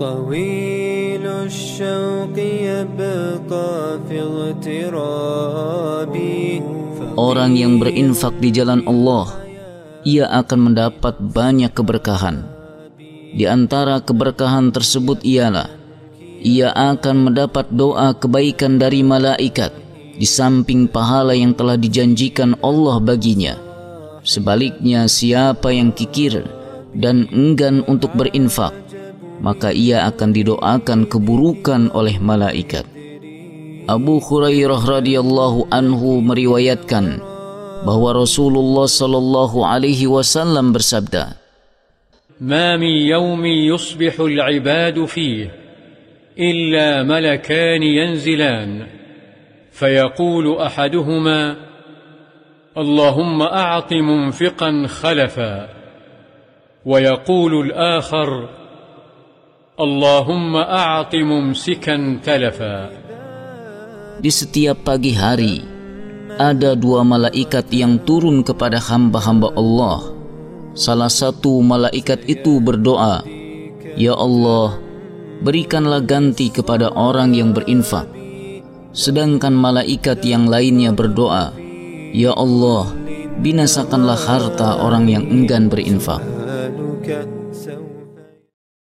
طويل الشوق يبقى في اغترابي Orang yang berinfak di jalan Allah, ia akan mendapat banyak keberkahan. Di antara keberkahan tersebut ialah ia akan mendapat doa kebaikan dari malaikat di samping pahala yang telah dijanjikan Allah baginya. Sebaliknya, siapa yang kikir dan enggan untuk berinfak, maka ia akan didoakan keburukan oleh malaikat. Abu Hurairah radhiyallahu anhu meriwayatkan bahwa Rasulullah sallallahu alaihi wasallam bersabda, ما من يوم يصبح العباد فيه إلا ملكان ينزلان فيقول أحدهما اللهم أعط منفقا خلفا ويقول الآخر اللهم أعط ممسكا تلفا Di setiap pagi hari ada dua malaikat yang turun kepada hamba-hamba Allah. Salah satu malaikat itu berdoa, "Ya Allah, berikanlah ganti kepada orang yang berinfak." Sedangkan malaikat yang lainnya berdoa, "Ya Allah, binasakanlah harta orang yang enggan berinfak." أسألك